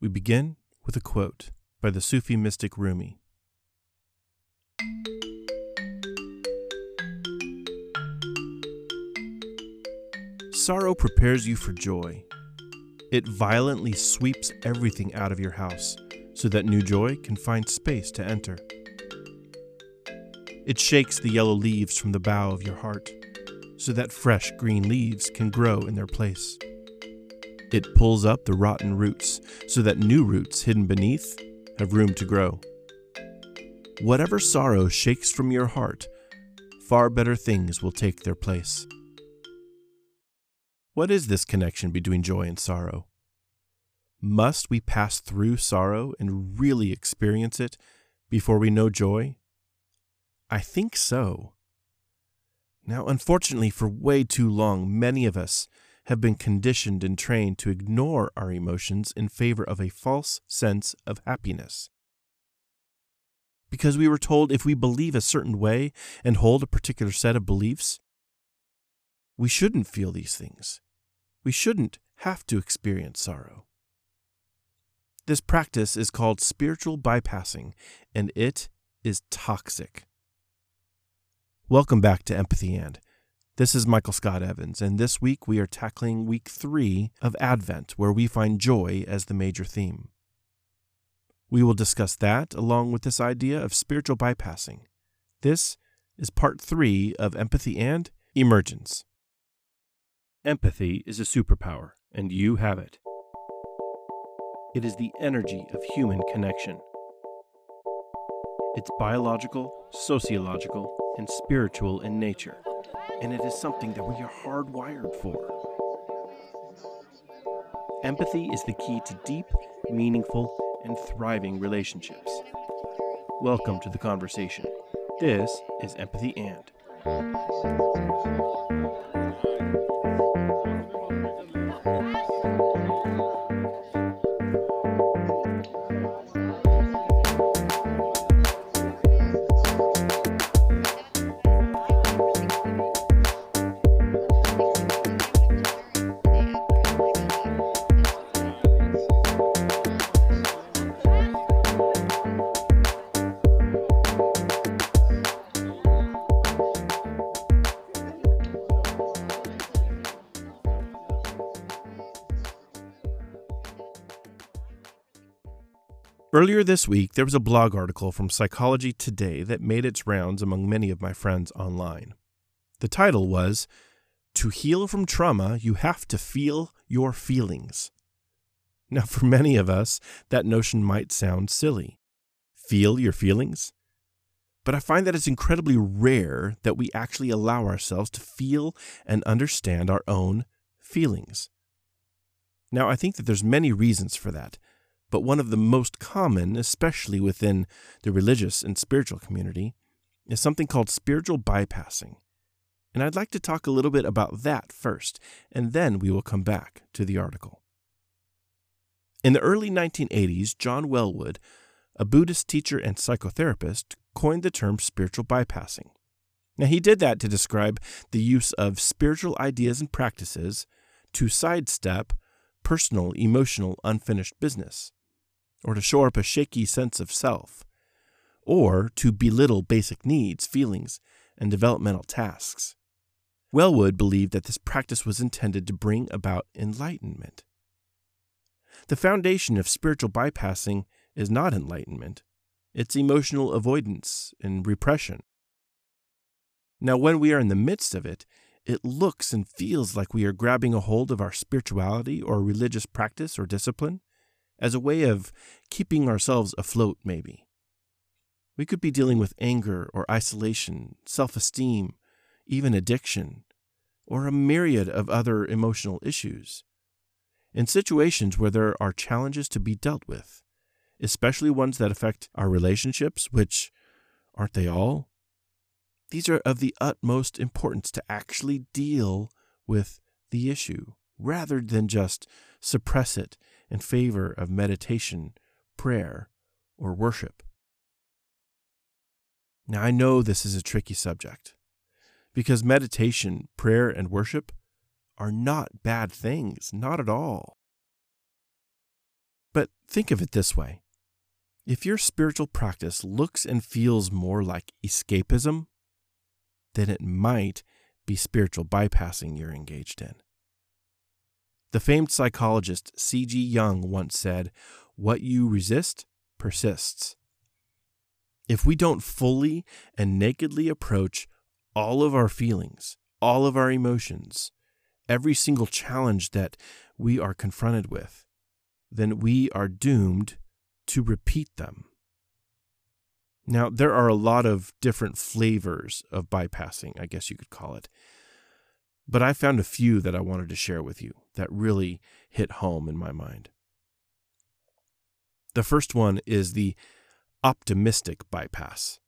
We begin with a quote by the Sufi mystic Rumi. Sorrow prepares you for joy. It violently sweeps everything out of your house so that new joy can find space to enter. It shakes the yellow leaves from the bough of your heart so that fresh green leaves can grow in their place. It pulls up the rotten roots so that new roots hidden beneath have room to grow. Whatever sorrow shakes from your heart, far better things will take their place. What is this connection between joy and sorrow? Must we pass through sorrow and really experience it before we know joy? I think so. Now, unfortunately, for way too long, many of us have been conditioned and trained to ignore our emotions in favor of a false sense of happiness. Because we were told if we believe a certain way and hold a particular set of beliefs, we shouldn't feel these things. We shouldn't have to experience sorrow. This practice is called spiritual bypassing, and it is toxic. Welcome back to Empathy and. This is Michael Scott Evans, and this week we are tackling week three of Advent, where we find joy as the major theme. We will discuss that along with this idea of spiritual bypassing. This is part three of Empathy and Emergence. Empathy is a superpower, and you have it. It is the energy of human connection. It's biological, sociological, and spiritual in nature, and it is something that we are hardwired for. Empathy is the key to deep, meaningful, and thriving relationships. Welcome to the conversation. This is Empathy and. Earlier this week, there was a blog article from Psychology Today that made its rounds among many of my friends online. The title was To Heal from Trauma, You Have to Feel Your Feelings. Now, for many of us, that notion might sound silly. Feel your feelings? But I find that it's incredibly rare that we actually allow ourselves to feel and understand our own feelings. Now, I think that there's many reasons for that but one of the most common, especially within the religious and spiritual community, is something called spiritual bypassing. And I'd like to talk a little bit about that first, and then we will come back to the article. In the early 1980s, John Welwood, a Buddhist teacher and psychotherapist, coined the term spiritual bypassing. Now, he did that to describe the use of spiritual ideas and practices to sidestep personal, emotional, unfinished business or to shore up a shaky sense of self, or to belittle basic needs, feelings, and developmental tasks. Welwood believed that this practice was intended to bring about enlightenment. The foundation of spiritual bypassing is not enlightenment, it's emotional avoidance and repression. Now, when we are in the midst of it, it looks and feels like we are grabbing a hold of our spirituality or religious practice or discipline as a way of keeping ourselves afloat, maybe. We could be dealing with anger or isolation, self esteem, even addiction, or a myriad of other emotional issues. In situations where there are challenges to be dealt with, especially ones that affect our relationships, which aren't they all? These are of the utmost importance to actually deal with the issue rather than just suppress it in favor of meditation, prayer, or worship. Now, I know this is a tricky subject because meditation, prayer, and worship are not bad things, not at all. But think of it this way if your spiritual practice looks and feels more like escapism, then it might be spiritual bypassing you're engaged in. The famed psychologist C.G. Jung once said, What you resist persists. If we don't fully and nakedly approach all of our feelings, all of our emotions, every single challenge that we are confronted with, then we are doomed to repeat them. Now, there are a lot of different flavors of bypassing, I guess you could call it. But I found a few that I wanted to share with you that really hit home in my mind. The first one is the optimistic bypass.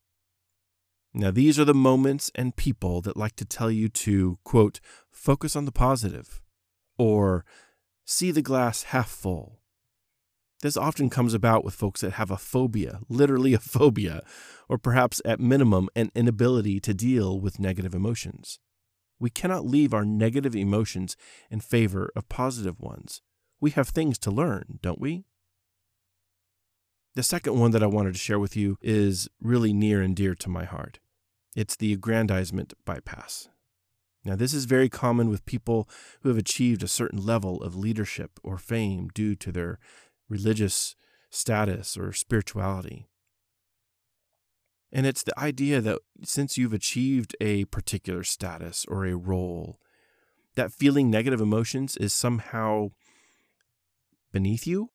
Now, these are the moments and people that like to tell you to, quote, focus on the positive or see the glass half full. This often comes about with folks that have a phobia, literally a phobia, or perhaps at minimum an inability to deal with negative emotions. We cannot leave our negative emotions in favor of positive ones. We have things to learn, don't we? The second one that I wanted to share with you is really near and dear to my heart. It's the aggrandizement bypass. Now, this is very common with people who have achieved a certain level of leadership or fame due to their religious status or spirituality. And it's the idea that since you've achieved a particular status or a role, that feeling negative emotions is somehow beneath you.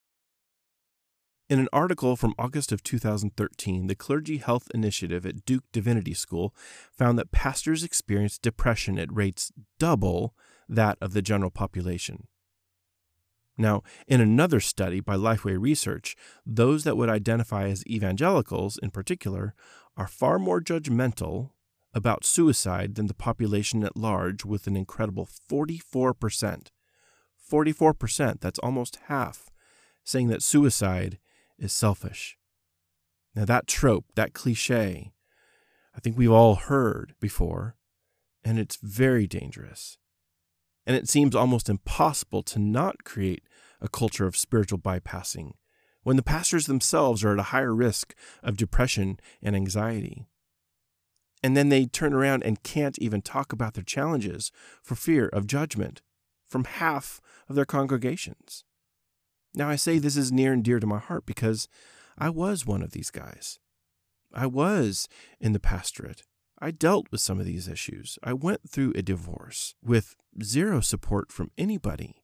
In an article from August of 2013, the Clergy Health Initiative at Duke Divinity School found that pastors experience depression at rates double that of the general population. Now, in another study by Lifeway Research, those that would identify as evangelicals in particular are far more judgmental about suicide than the population at large, with an incredible 44%. 44%, that's almost half, saying that suicide is selfish. Now, that trope, that cliche, I think we've all heard before, and it's very dangerous. And it seems almost impossible to not create a culture of spiritual bypassing when the pastors themselves are at a higher risk of depression and anxiety. And then they turn around and can't even talk about their challenges for fear of judgment from half of their congregations. Now, I say this is near and dear to my heart because I was one of these guys. I was in the pastorate. I dealt with some of these issues. I went through a divorce with zero support from anybody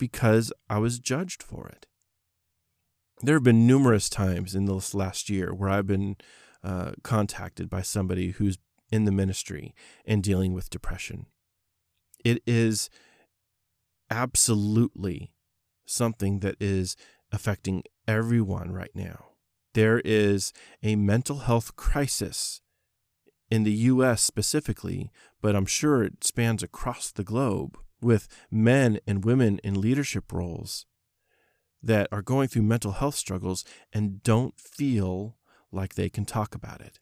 because I was judged for it. There have been numerous times in this last year where I've been uh, contacted by somebody who's in the ministry and dealing with depression. It is absolutely something that is affecting everyone right now. There is a mental health crisis in the US specifically, but I'm sure it spans across the globe with men and women in leadership roles that are going through mental health struggles and don't feel like they can talk about it.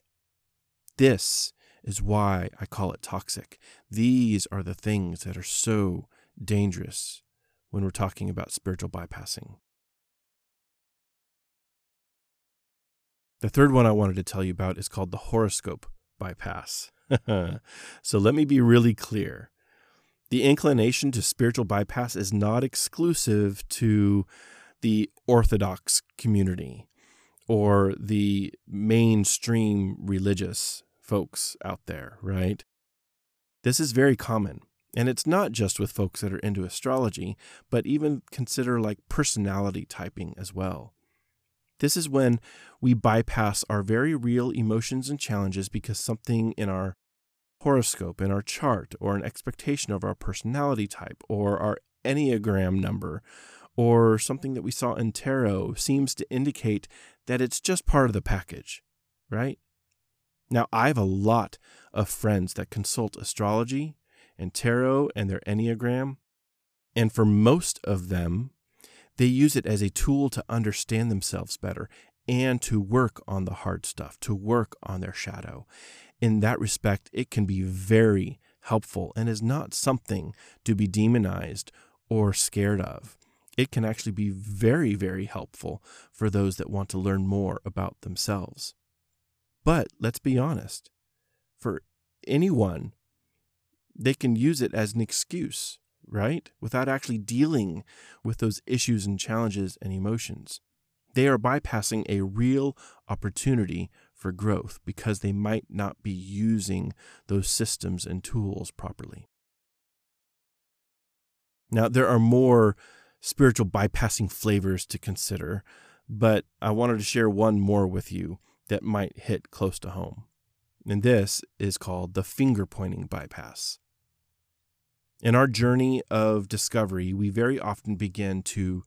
This is why I call it toxic. These are the things that are so dangerous when we're talking about spiritual bypassing. The third one I wanted to tell you about is called the horoscope bypass. so let me be really clear. The inclination to spiritual bypass is not exclusive to the Orthodox community or the mainstream religious folks out there, right? This is very common. And it's not just with folks that are into astrology, but even consider like personality typing as well. This is when we bypass our very real emotions and challenges because something in our horoscope, in our chart, or an expectation of our personality type, or our Enneagram number, or something that we saw in tarot seems to indicate that it's just part of the package, right? Now, I have a lot of friends that consult astrology and tarot and their Enneagram, and for most of them, they use it as a tool to understand themselves better and to work on the hard stuff, to work on their shadow. In that respect, it can be very helpful and is not something to be demonized or scared of. It can actually be very, very helpful for those that want to learn more about themselves. But let's be honest, for anyone, they can use it as an excuse, right? Without actually dealing with those issues and challenges and emotions. They are bypassing a real opportunity for growth because they might not be using those systems and tools properly. Now, there are more spiritual bypassing flavors to consider, but I wanted to share one more with you that might hit close to home. And this is called the finger pointing bypass. In our journey of discovery, we very often begin to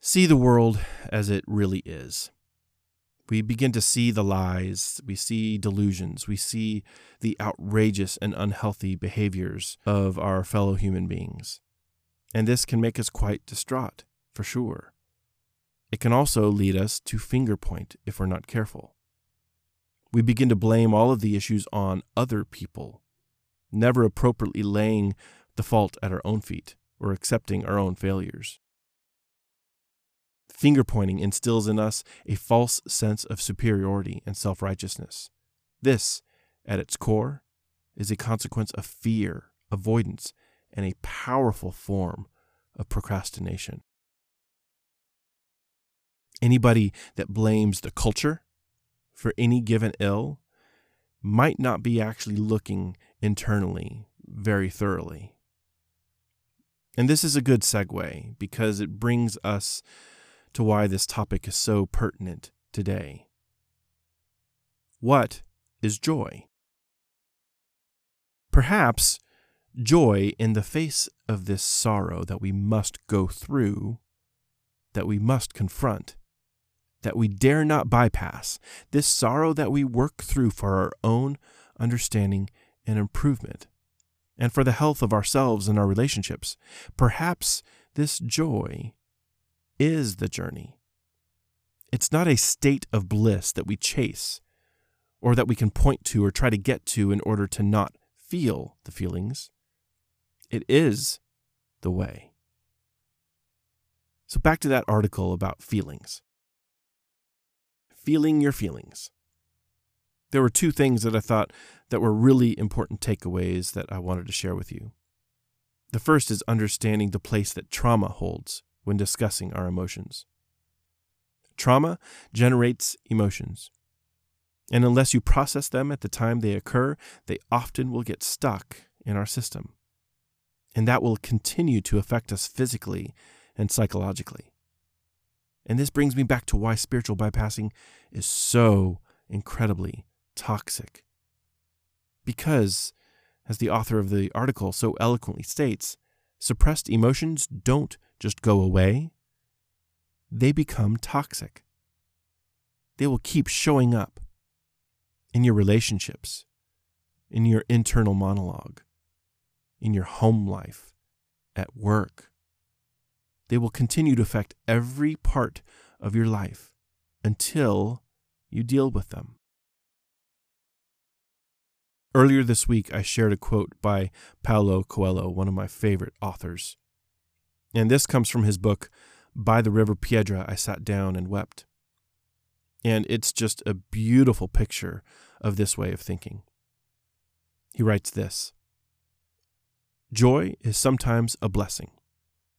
see the world as it really is. We begin to see the lies, we see delusions, we see the outrageous and unhealthy behaviors of our fellow human beings. And this can make us quite distraught, for sure. It can also lead us to finger point if we're not careful. We begin to blame all of the issues on other people, never appropriately laying the fault at our own feet or accepting our own failures. Finger pointing instills in us a false sense of superiority and self righteousness. This, at its core, is a consequence of fear, avoidance, and a powerful form of procrastination. Anybody that blames the culture for any given ill might not be actually looking internally very thoroughly. And this is a good segue because it brings us to why this topic is so pertinent today. What is joy? Perhaps joy in the face of this sorrow that we must go through, that we must confront, that we dare not bypass, this sorrow that we work through for our own understanding and improvement, and for the health of ourselves and our relationships. Perhaps this joy is the journey. It's not a state of bliss that we chase or that we can point to or try to get to in order to not feel the feelings. It is the way. So, back to that article about feelings. Feeling your feelings. There were two things that I thought that were really important takeaways that I wanted to share with you. The first is understanding the place that trauma holds when discussing our emotions. Trauma generates emotions. And unless you process them at the time they occur, they often will get stuck in our system and that will continue to affect us physically and psychologically. And this brings me back to why spiritual bypassing is so incredibly toxic. Because, as the author of the article so eloquently states, suppressed emotions don't just go away, they become toxic. They will keep showing up in your relationships, in your internal monologue, in your home life, at work. They will continue to affect every part of your life until you deal with them. Earlier this week, I shared a quote by Paulo Coelho, one of my favorite authors. And this comes from his book, By the River Piedra, I Sat Down and Wept. And it's just a beautiful picture of this way of thinking. He writes this Joy is sometimes a blessing,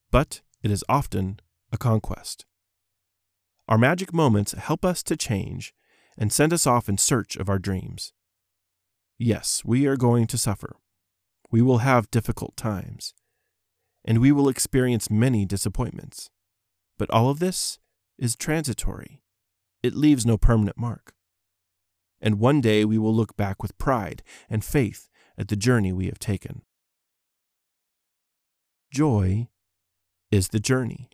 but it is often a conquest. Our magic moments help us to change and send us off in search of our dreams. Yes, we are going to suffer. We will have difficult times. And we will experience many disappointments. But all of this is transitory. It leaves no permanent mark. And one day we will look back with pride and faith at the journey we have taken. Joy is the journey.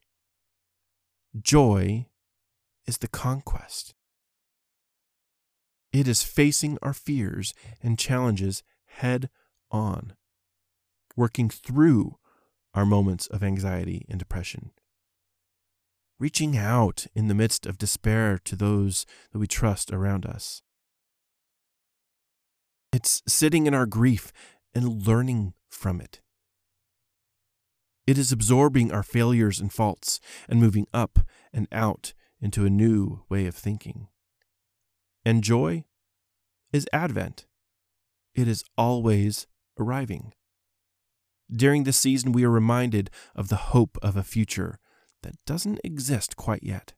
Joy is the conquest. It is facing our fears and challenges head on, working through our moments of anxiety and depression, reaching out in the midst of despair to those that we trust around us. It's sitting in our grief and learning from it It is absorbing our failures and faults and moving up and out into a new way of thinking. And joy is Advent. It is always arriving. During this season, we are reminded of the hope of a future that doesn't exist quite yet.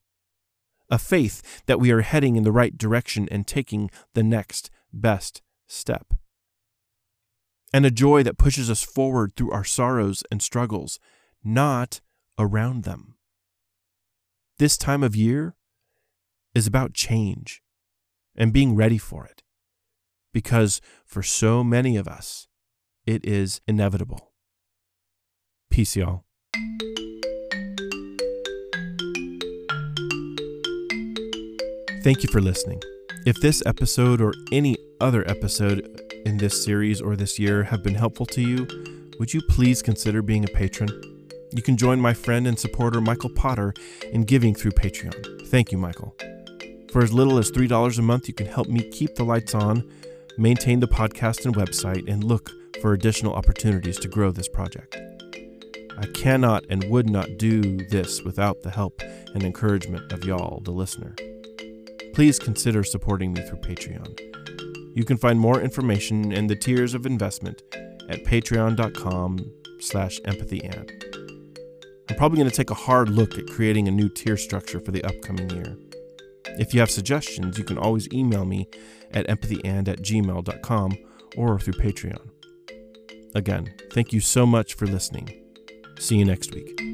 A faith that we are heading in the right direction and taking the next best step. And a joy that pushes us forward through our sorrows and struggles, not around them. This time of year is about change and being ready for it. Because for so many of us, it is inevitable. Peace, y'all. Thank you for listening. If this episode or any other episode in this series or this year have been helpful to you, would you please consider being a patron? You can join my friend and supporter Michael Potter in giving through Patreon. Thank you, Michael. For as little as $3 a month, you can help me keep the lights on, maintain the podcast and website, and look for additional opportunities to grow this project. I cannot and would not do this without the help and encouragement of y'all, the listener. Please consider supporting me through Patreon. You can find more information and the tiers of investment at patreon.com slash empathyand. I'm probably going to take a hard look at creating a new tier structure for the upcoming year. If you have suggestions, you can always email me at empathyand at gmail.com or through Patreon. Again, thank you so much for listening. See you next week.